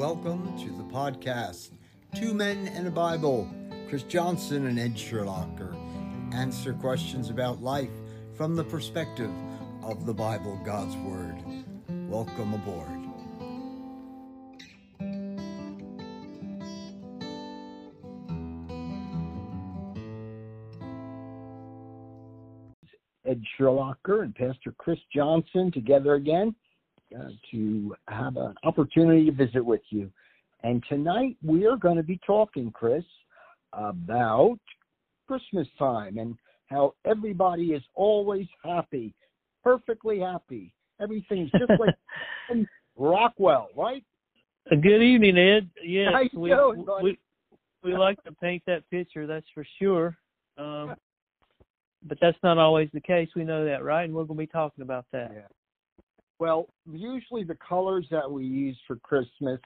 Welcome to the podcast, Two Men and a Bible. Chris Johnson and Ed Sherlocker answer questions about life from the perspective of the Bible, God's Word. Welcome aboard. Ed Sherlocker and Pastor Chris Johnson together again uh, to have an opportunity to visit with you. And tonight we are going to be talking, Chris, about Christmas time and how everybody is always happy, perfectly happy. Everything's just like Rockwell, right? Good evening, Ed. Yes, we, doing, we we like to paint that picture. That's for sure. Um, but that's not always the case. We know that, right? And we're going to be talking about that. Yeah. Well, usually the colors that we use for Christmas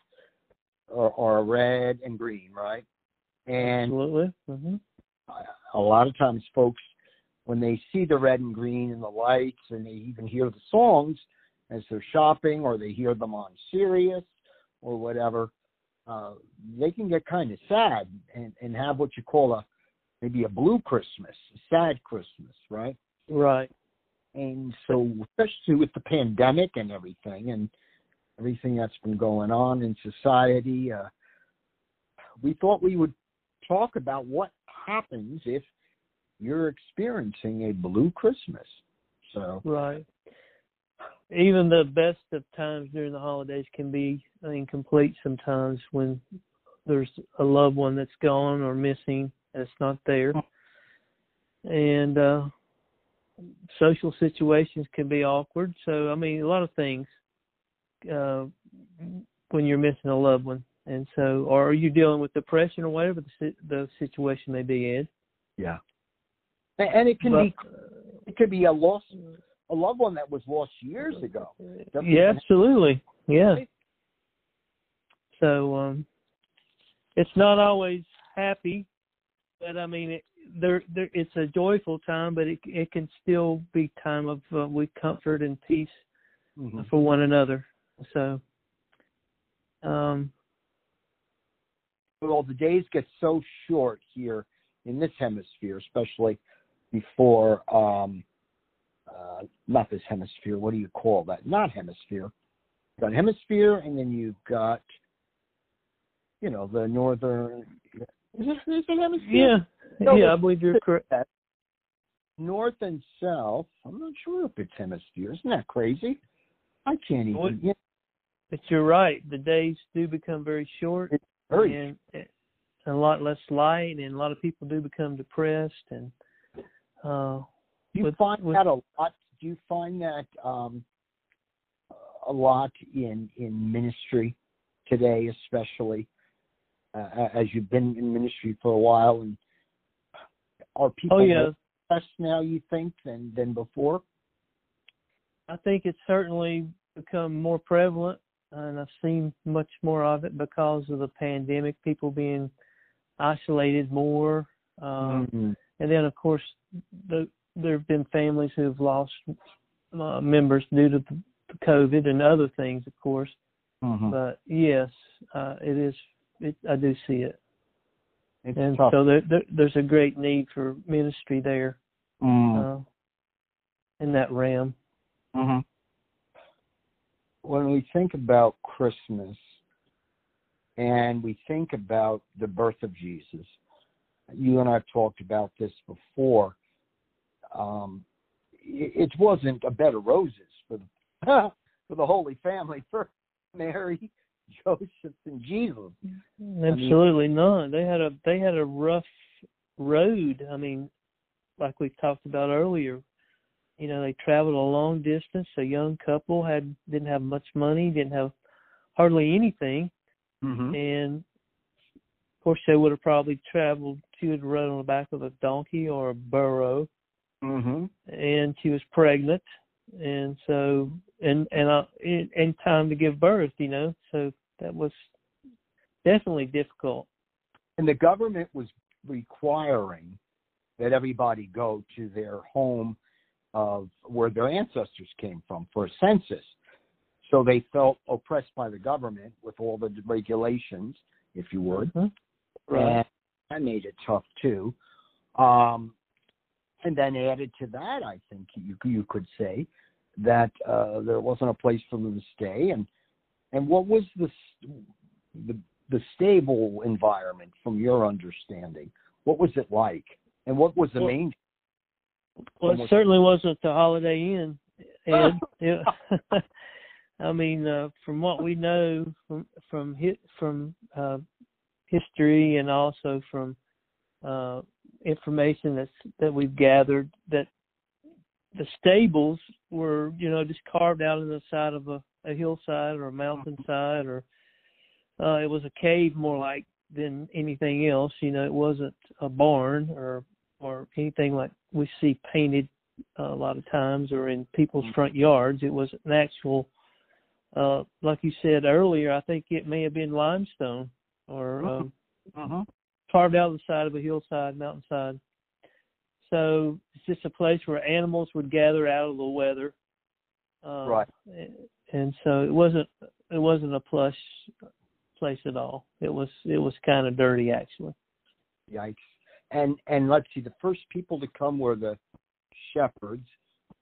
are, are red and green, right? And Absolutely. hmm a lot of times folks when they see the red and green and the lights and they even hear the songs as they're shopping or they hear them on Sirius or whatever, uh, they can get kind of sad and, and have what you call a maybe a blue Christmas, a sad Christmas, right? Right. And so, especially with the pandemic and everything, and everything that's been going on in society, uh, we thought we would talk about what happens if you're experiencing a blue Christmas. So, Right. Even the best of times during the holidays can be incomplete sometimes when there's a loved one that's gone or missing that's not there. And uh social situations can be awkward. So I mean a lot of things uh when you're missing a loved one. And so or are you dealing with depression or whatever the si- the situation may be in. yeah, and, and it can But, be it could be a loss, a loved one that was lost years ago. Doesn't Yeah, absolutely. Yeah. So um it's not always happy, but I mean it there there it's a joyful time, but it it can still be time of uh, with comfort and peace Mhm. for one another. So um well, the days get so short here in this hemisphere, especially before um uh not this hemisphere, what do you call that? Not hemisphere. You've got hemisphere and then you've got you know, the northern is it, is it hemisphere? yeah. No, yeah, I believe you're correct. North and south. I'm not sure if it's hemisphere. Isn't that crazy? I can't even What- yeah, But you're right. The days do become very short very and, and a lot less light and a lot of people do become depressed and uh Do you with- find with- that a lot? Do you find that um, a lot in in ministry today, especially uh, as you've been in ministry for a while? And are people Oh yeah. depressed now? You think than than before? I think it's certainly become more prevalent, and I've seen much more of it because of the pandemic. People being isolated more, um, Mhm. and then of course the, there have been families who have lost uh, members due to COVID and other things, of course. Mhm. But yes, uh, it is. It, I do see it, It's and tough. so there, there, there's a great need for ministry there Mm. uh, in that realm. hmm When we think about Christmas and we think about the birth of Jesus, you and I have talked about this before. Um, it, it wasn't a bed of roses for the for the Holy Family, for Mary, Joseph, and Jesus. Absolutely not. They had a they had a rough road. I mean, like we talked about earlier, you know, they traveled a long distance. A young couple had didn't have much money, didn't have hardly anything, Mm-hmm. and of course they would have probably traveled. She would run on the back of a donkey or a burro, Mm-hmm. and she was pregnant, and so and and uh, in, in time to give birth, you know. So that was definitely difficult. And the government was requiring that everybody go to their home of where their ancestors came from for a census. so they felt oppressed by the government with all the regulations, if you would. Mm-hmm. Right. And that made it tough too. Um, and then added to that, I think you you could say that uh, there wasn't a place for them to stay, and and what was the the, the stable environment from your understanding? What was it like, and what was the Well, main? Well, it certainly wasn't the Holiday Inn, Ed. It- I mean, uh, from what we know from from hi- from uh, history and also from uh, information that's that we've gathered, that the stables were, you know, just carved out in the side of a, a hillside or a mountainside, or uh, it was a cave more like than anything else. You know, it wasn't a barn or or anything like we see painted uh, a lot of times or in people's Mhm. front yards. It was an actual, uh, like you said earlier, I think it may have been limestone or um, Mhm. carved out of the side of a hillside, mountainside. So it's just a place where animals would gather out of the weather. Uh, Right. And so it wasn't it wasn't a plush place at all. It was it was kind of dirty actually. Yikes! And and let's see, the first people to come were the shepherds,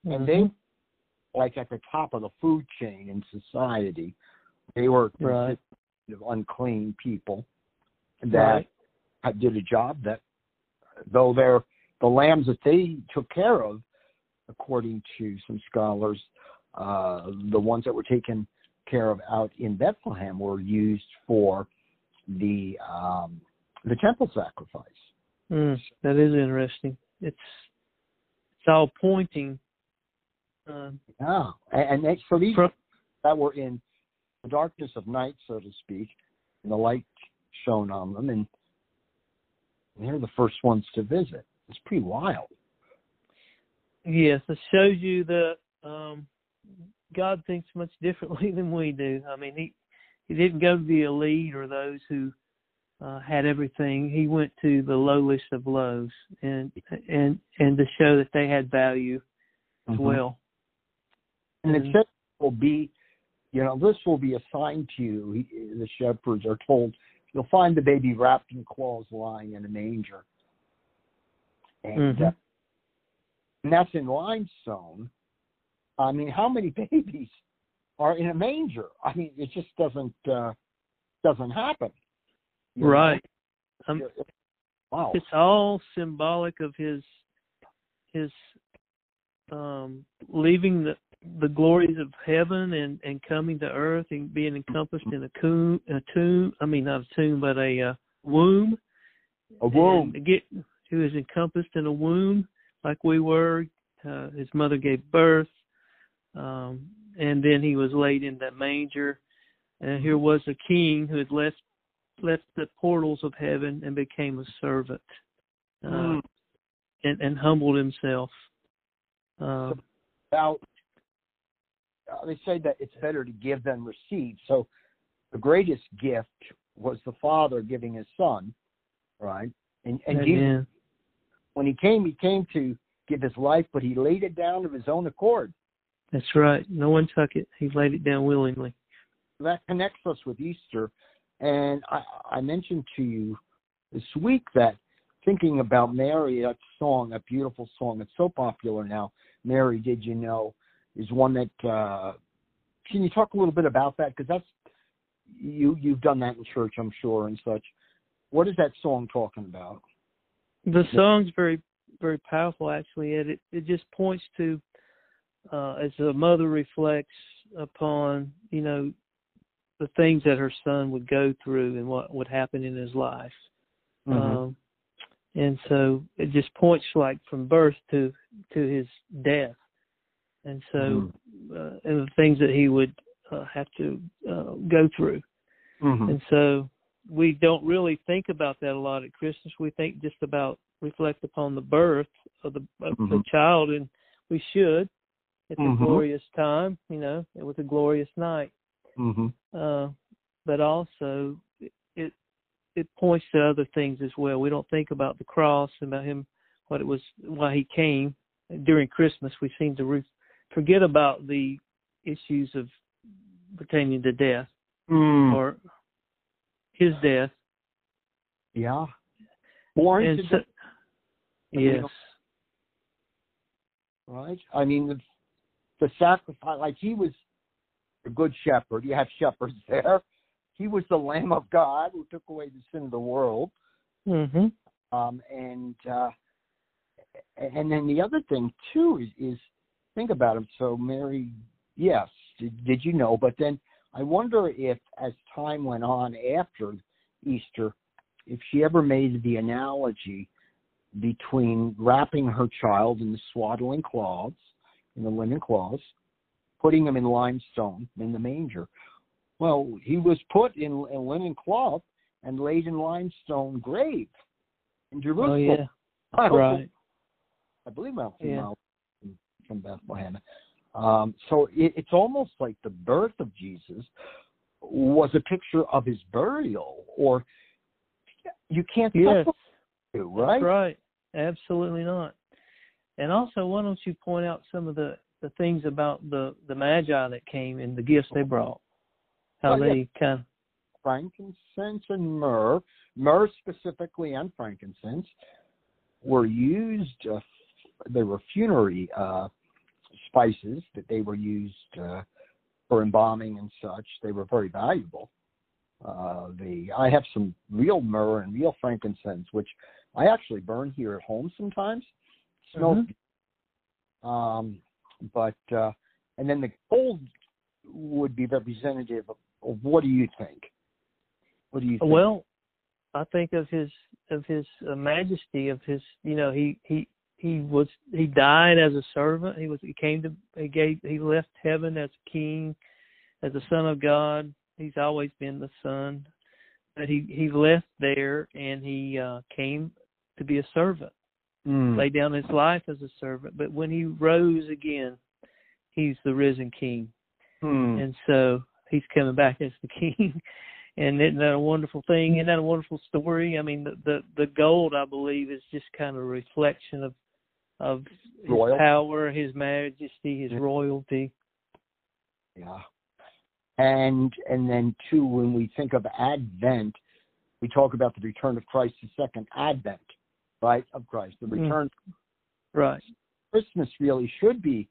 and they Mhm. like at the top of the food chain in society. They were Right. considered unclean people that Right. did a job that, though they're the lambs that they took care of, according to some scholars, uh, the ones that were taken care of out in Bethlehem were used for the um, the temple sacrifice. Mm, that is interesting. It's it's all pointing. Uh, Yeah, and, and they, so these Pro- that were in the darkness of night, so to speak, and the light shone on them, and they're the first ones to visit. It's pretty wild. yes, it shows you that um, God thinks much differently than we do. I mean, he he didn't go to the elite or those who uh, had everything. He went to the lowest of lows, and and and to show that they had value as Mhm. well. And it Mhm. says will be, you know, this will be assigned to you. The shepherds are told you'll find the baby wrapped in cloths, lying in a manger, and Mhm. uh, and that's in limestone. I mean, how many babies are in a manger? I mean, it just doesn't uh, doesn't happen. you? Right. Um, Wow. it's all symbolic of his his um leaving the the glories of heaven and and coming to earth and being encompassed in a tomb a tomb i mean not a tomb but a uh, womb A womb. get he was encompassed in a womb like we were uh, his mother gave birth um and then he was laid in that manger and here was a king who had left left the portals of heaven and became a servant uh, Mm. and, and humbled himself. Um, About uh, they say that it's better to give than receive. So the greatest gift was the Father giving His Son, right? And and Jesus, amen. When He came, He came to give His life, but He laid it down of His own accord. That's right. No one took it. He laid it down willingly. That connects us with Easter. And I, I mentioned to you this week that thinking about Mary, that song, that beautiful song, it's so popular now. Mary, did you know, is one that. Uh, can you talk a little bit about that? Because that's you. You've done that in church, I'm sure, and such. What is that song talking about? The song's very, very powerful actually, and it it just points to uh, as a mother reflects upon you know the things that her son would go through and what would happen in his life. Mm-hmm. Um, and so it just points like from birth to to his death, and so Mm-hmm. uh, and the things that he would uh, have to uh, go through. Mhm. And so we don't really think about that a lot at Christmas. We think just about reflect upon the birth of the of the Mhm. child, and we should. It's Mhm. a glorious time, you know. It was a glorious night, Mhm. uh, but also it it points to other things as well. We don't think about the cross and about him, what it was, why he came during Christmas. We seem to re- forget about the issues of pertaining to death Mm, or his death. yeah. Born And so, yes, right? I mean, the, the sacrifice, like he was a good shepherd. You have shepherds there. He was the Lamb of God who took away the sin of the world. Mm-hmm. Um, and uh, and then the other thing too is, is think about him. So Mary, yes, did, did you know? But then I wonder if, as time went on after Easter, if she ever made the analogy between wrapping her child in the swaddling cloths, in the linen cloths, putting him in limestone in the manger. Well, he was put in a linen cloth and laid in limestone grave in oh, Jerusalem. Oh yeah, Miles- right. I believe two Yeah. from- from Bethlehem. Um, so it, it's almost like the birth of Jesus was a picture of his burial, or you can't Yes, two, right? that's right. Absolutely not. And also, why don't you point out some of the the things about the the magi that came and the gifts they brought? How Oh, yeah. they kind of Frankincense and myrrh, myrrh specifically and frankincense, were used. Uh, they were funerary uh, spices that they were used uh, for embalming and such. They were very valuable. Uh, the I have some real myrrh and real frankincense, which I actually burn here at home sometimes. Smells. Um, but uh, and then the gold would be representative of, of what do you think? What do you think? Well, I think of his of his uh, majesty of his you know he he he was he died as a servant he was he came to he gave he left heaven as a king as a son of God he's always been the son but he he left there and he uh came to be a servant Mm. laid down his life as a servant but when he rose again he's the risen king Hmm. and so he's coming back as the king. And isn't that a wonderful thing? Isn't that a wonderful story? I mean, the the, the gold, I believe, is just kind of a reflection of of his Royal. power, his majesty, his Yeah. royalty. Yeah. And and then two, when we think of Advent, we talk about the return of Christ, the second Advent, right, of Christ. The Mm. return Right. Christmas really should be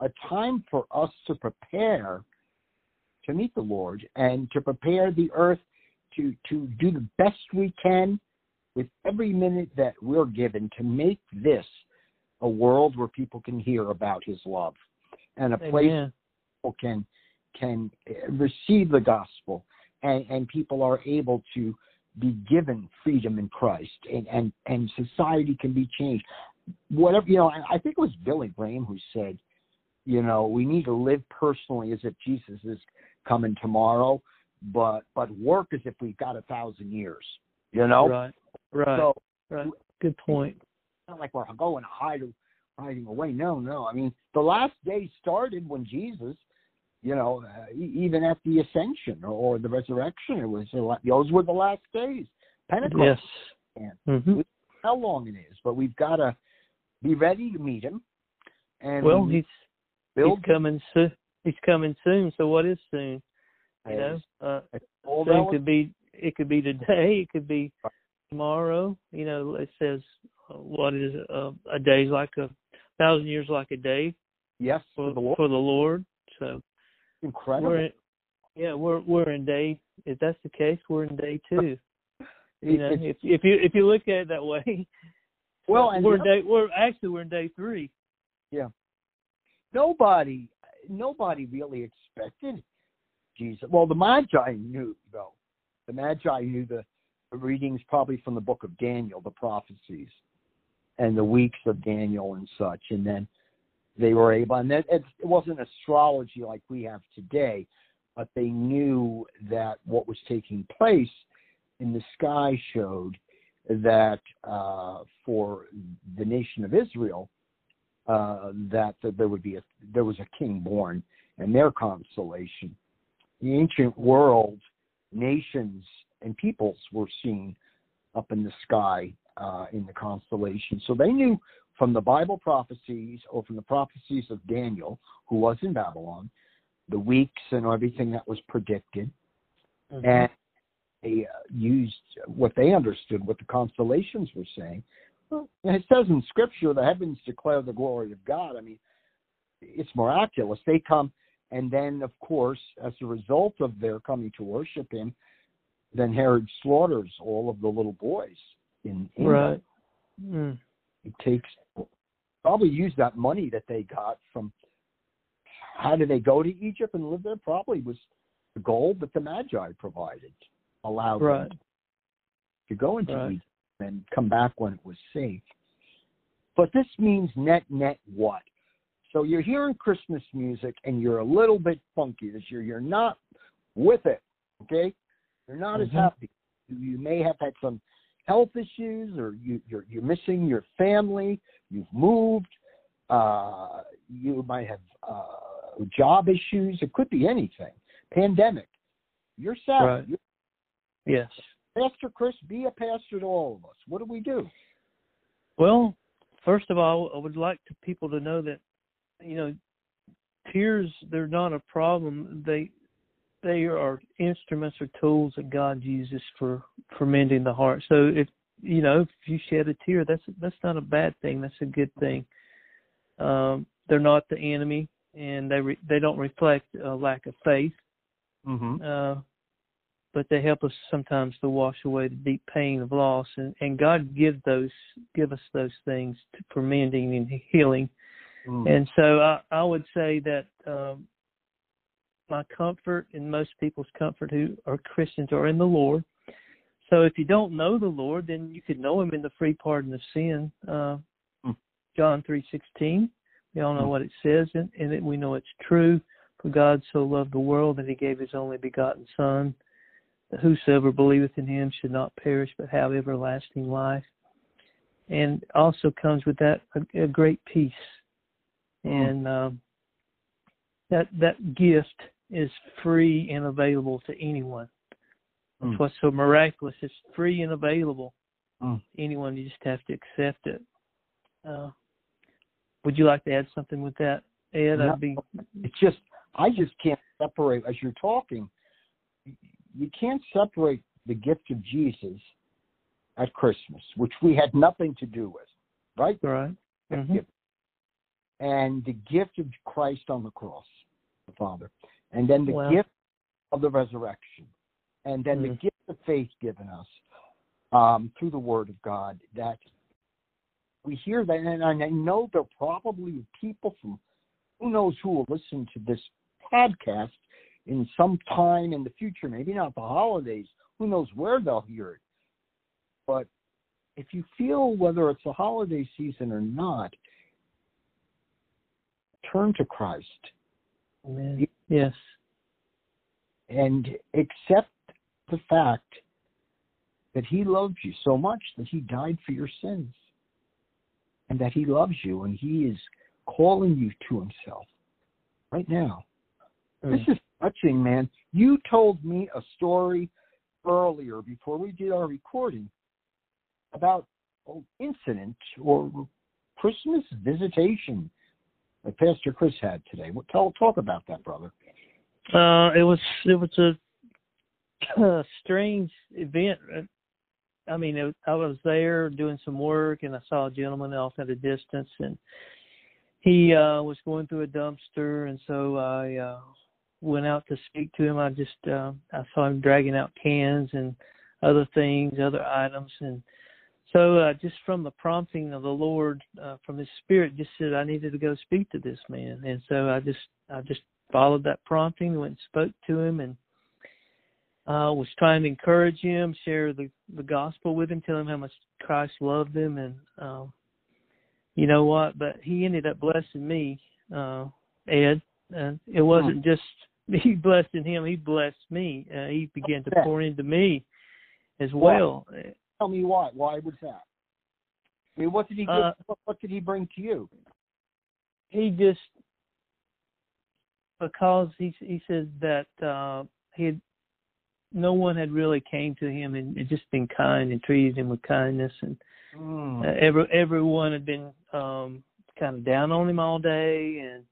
a time for us to prepare to meet the Lord and to prepare the earth to to do the best we can with every minute that we're given to make this a world where people can hear about his love and a place Amen. people can can receive the gospel and and people are able to be given freedom in Christ and and and society can be changed whatever you know I, I think it was Billy Graham who said you know we need to live personally as if Jesus is coming tomorrow but but work as if we've got a thousand years you know Right. Right. so right. Good point. Not like we're going hide hiding away. No, no. I mean, the last day started when Jesus, you know, uh, even at the ascension or, or the resurrection, it was the those were the last days. Pentecost. Yes. And hmm how long it is, but we've got to be ready to meet him. And Well, we he's build he's coming soon. He's coming soon. So what is soon? You know, uh, soon could be it could be today. It could be tomorrow. You know, it says uh, what is uh, a day's like a thousand years like a day yes, for for the Lord. for the Lord. So Incredible. we're in, yeah we're we're in day. If that's the case, we're in day two. You know, if if you if you look at it that way, well, we're day we're actually we're in day three. Yeah. nobody nobody really expected Jesus. Well, the Magi knew though. The Magi knew the, the readings probably from the book of Daniel, the prophecies, and the weeks of Daniel and such, and then they were able. And it, it wasn't astrology like we have today, but they knew that what was taking place in the sky showed that uh, for the nation of Israel, uh, that, that there would be a there was a king born in their constellation. The ancient world, nations and peoples were seen up in the sky uh, in the constellation. So they knew from the Bible prophecies or from the prophecies of Daniel, who was in Babylon, the weeks and everything that was predicted, Mhm. and they uh, used what they understood, what the constellations were saying. Well, it says in Scripture, the heavens declare the glory of God. I mean, it's miraculous. They come, and then, of course, as a result of their coming to worship Him, then Herod slaughters all of the little boys in England. right. Mm. He takes probably used that money that they got from. How did they go to Egypt and live there? Probably was the gold that the Magi provided allowed Right. them to go into Right. Egypt and come back when it was safe. But this means net net what? So you're hearing Christmas music and you're a little bit funky this year. You're not with it, okay? You're not as Mhm. happy. You may have had some health issues, or you, you're you're missing your family. You've moved. Uh, you might have uh, job issues. It could be anything. Pandemic. You're sad. Right. You're Yes. Pastor Chris, be a pastor to all of us. What do we do? Well, first of all, I would like to people to know that you know tears they're not a problem. They they are instruments or tools that God uses for for mending the heart. So if you know if you shed a tear, that's that's not a bad thing. That's a good thing. Um, they're not the enemy, and they re, they don't reflect a lack of faith. Mm-hmm. uh, but they help us sometimes to wash away the deep pain of loss, and, and God give those give us those things to, for mending and healing. Mm. And so I, I would say that um, my comfort and most people's comfort who are Christians are in the Lord. So if you don't know the Lord, then you could know Him in the free pardon of sin. Uh, Mm. John three sixteen. We all know Mm. what it says, and, and it, we know it's true. For God so loved the world that He gave His only begotten Son, that whosoever believeth in Him should not perish but have everlasting life. And also comes with that a, a great peace, Mm. and um, that that gift is free and available to anyone. That's Mm. what's so miraculous. It's free and available. Mm. to Anyone, you just have to accept it. Uh, would you like to add something with that, Ed? No. I'd be It's just I just can't separate as you're talking. You can't separate the gift of Jesus at Christmas, which we had nothing to do with, right? right. Mhm. And the gift of Christ on the cross, the Father, and then the Wow. gift of the resurrection, and then the Mm. gift of faith given us um, through the Word of God. That we hear that, and I know there are probably people from who knows who will listen to this podcast in some time in the future, maybe not the holidays. Who knows where they'll hear it? But if you feel whether it's a holiday season or not, turn to Christ Amen. Yes. and accept the fact that He loves you so much that He died for your sins and that He loves you and He is calling you to Himself right now. Mm. This is touching, man. You told me a story earlier before we did our recording about an incident or Christmas visitation that Pastor Chris had today. Well, Tell talk about that, brother. Uh, it was it was a, a strange event. I mean, it, I was there doing some work, and I saw a gentleman off at a distance, and he uh, was going through a dumpster, and so I uh, went out to speak to him. I just uh, I saw him dragging out cans and other things, other items, and so uh, just from the prompting of the Lord, uh, from His Spirit, just said I needed to go speak to this man, and so I just I just followed that prompting, went and spoke to him, and uh, was trying to encourage him, share the the gospel with him, tell him how much Christ loved him, and um, you know what? But he ended up blessing me, uh, Ed. And it wasn't just me blessing him; he blessed me. Uh, he began to pour into me as Why? well. Tell me why. Why was that? I mean, what did he give, Uh, what, what did he bring to you? he just because he he says that uh he had no one had really came to him and, and just been kind and treated him with kindness and Mm. uh, every everyone had been um kind of down on him all day and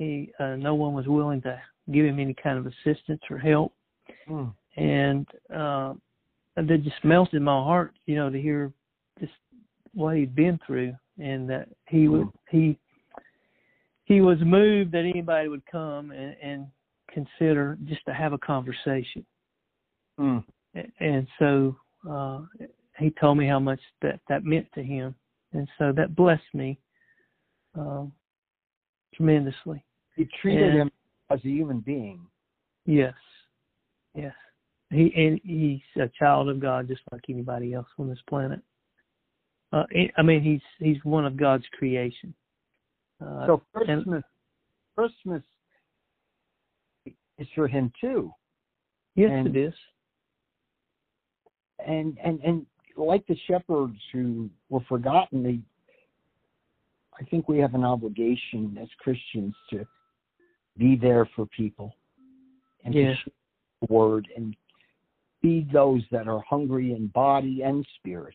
he uh, no one was willing to give him any kind of assistance or help, Mm. and uh, that just melted my heart, you know, to hear just what he'd been through, and that he would Mm. he he was moved that anybody would come and, and consider just to have a conversation. Mm. And so uh, he told me how much that that meant to him, and so that blessed me um, tremendously. You treated And- him as a human being. Yes, yes. He and he's a child of God, just like anybody else on this planet. Uh, I mean, he's he's one of God's creation. Uh, So and- Christmas, Christmas is for him too. yes, and- it is. and and and like the shepherds who were forgotten, they, I think we have an obligation as Christians to be there for people and Yeah. to share the word and feed those that are hungry in body and spirit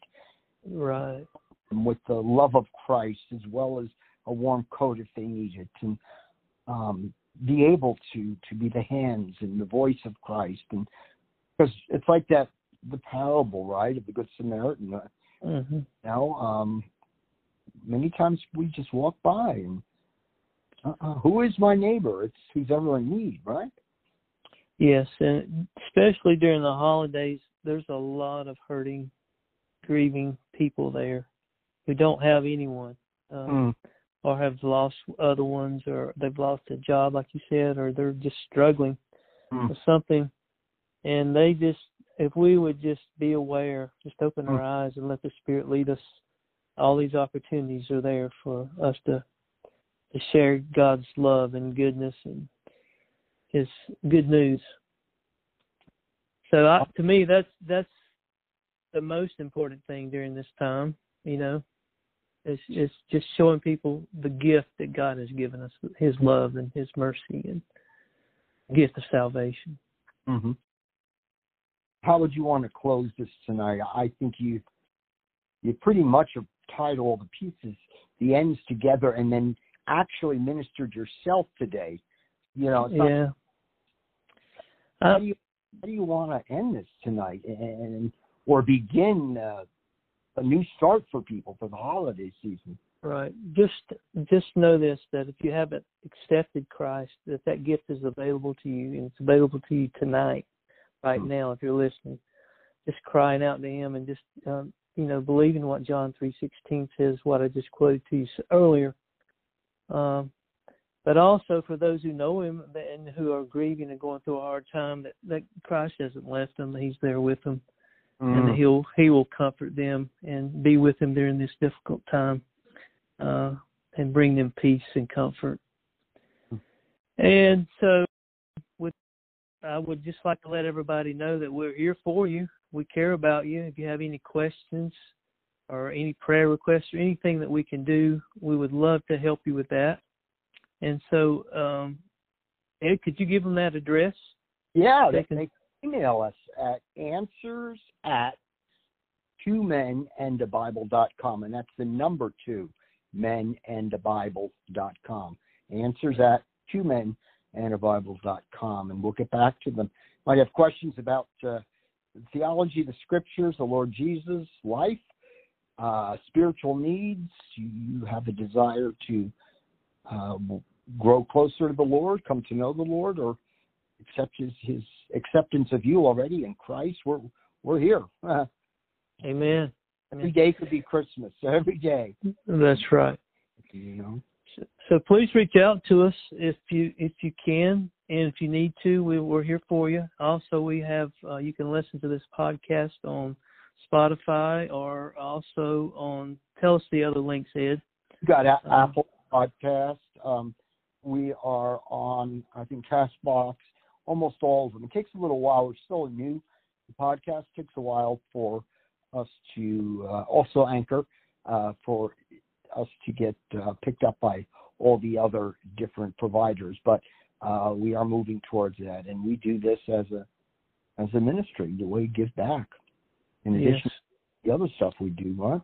Right. with the love of Christ as well as a warm coat if they need it and um, be able to to be the hands and the voice of Christ. And because it's like that the parable right of the good Samaritan. Uh, hmm you know um, many times we just walk by and uh, who is my neighbor? It's who's ever in need right? Yes, and especially during the holidays, there's a lot of hurting, grieving people there who don't have anyone, uh, mm. Or have lost other ones, or they've lost a job, like you said, or they're just struggling Mm. with something, and they just, if we would just be aware, just open our Mm. eyes and let the Spirit lead us, all these opportunities are there for us to to share God's love and goodness and His good news. So I, to me, that's that's the most important thing during this time. You know, is is just showing people the gift that God has given us, His love and His mercy and gift of salvation. hmm How would you want to close this tonight? I think you you pretty much have tied all the pieces, the ends together, and then actually ministered yourself today. You know, it's Yeah. how Uh, do you how do you want to end this tonight, and or begin uh, a new start for people for the holiday season? Right. Just just know this that if you haven't accepted Christ, that that gift is available to you, and it's available to you tonight, right Hmm. now, if you're listening. Just crying out to Him and just um, you know believing what John three sixteen says, what I just quoted to you earlier. Um, but also for those who know Him and who are grieving and going through a hard time, that that Christ hasn't left them; He's there with them and that he'll he will comfort them and be with them during this difficult time uh and bring them peace and comfort. And so with i would just like to let everybody know that we're here for you. We care about you. If you have any questions or any prayer requests or anything that we can do we would love to help you with that. And so um ed could you give them that address? Yeah, They they can- can email us at answers at two men and a Bible dot com, and that's the number two men and a Bible dot com. Answers at two men and a Bible dot com, and we'll get back to them. Might have questions about uh, theology, the scriptures, the Lord Jesus, life, uh, spiritual needs. You have a desire to uh, grow closer to the Lord, come to know the Lord, or accept his, his acceptance of you already in Christ. We're we're here. amen Every day could be Christmas. Every day, that's right you know. So- So please reach out to us if you if you can, and if you need to, we, we're here for you. Also, we have uh, you can listen to this podcast on Spotify or also on. Tell us the other links, Ed. Got Um, Apple Podcast. Um, we are on, I think, Castbox. Almost all of them. It takes a little while. We're still new podcast. Takes a while for us to uh, also anchor uh, for us to get uh, picked up by all the other different providers. But uh, we are moving towards that, and we do this as a as a ministry, the way we give back. In addition Yes. to the other stuff we do, right?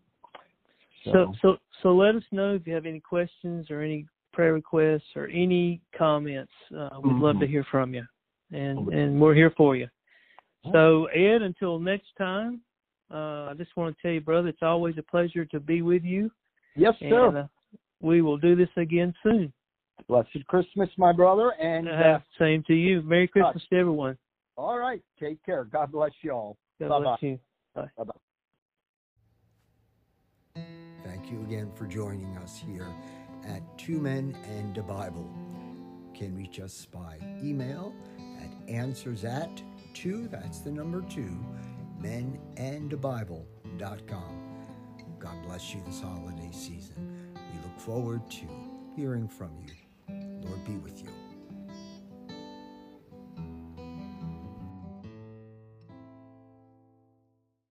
So so so let us know if you have any questions or any prayer requests or any comments, uh, we'd love to Mhm. hear from you, and and we're here for you. So Ed, until next time, uh, I just want to tell you, brother, it's always a pleasure to be with you, Yes, sir. and uh, we will do this again soon. Blessed Christmas, my brother. And uh, Uh, same to you. Merry Christmas to everyone. all right, take care. God bless you all. God Bye-bye. bless you. Thank you again for joining us here at Two Men and a Bible. You can reach us by email at answers at two, that's the number two, menandbible.com. God bless you this holiday season. We look forward to hearing from you. Lord be with you.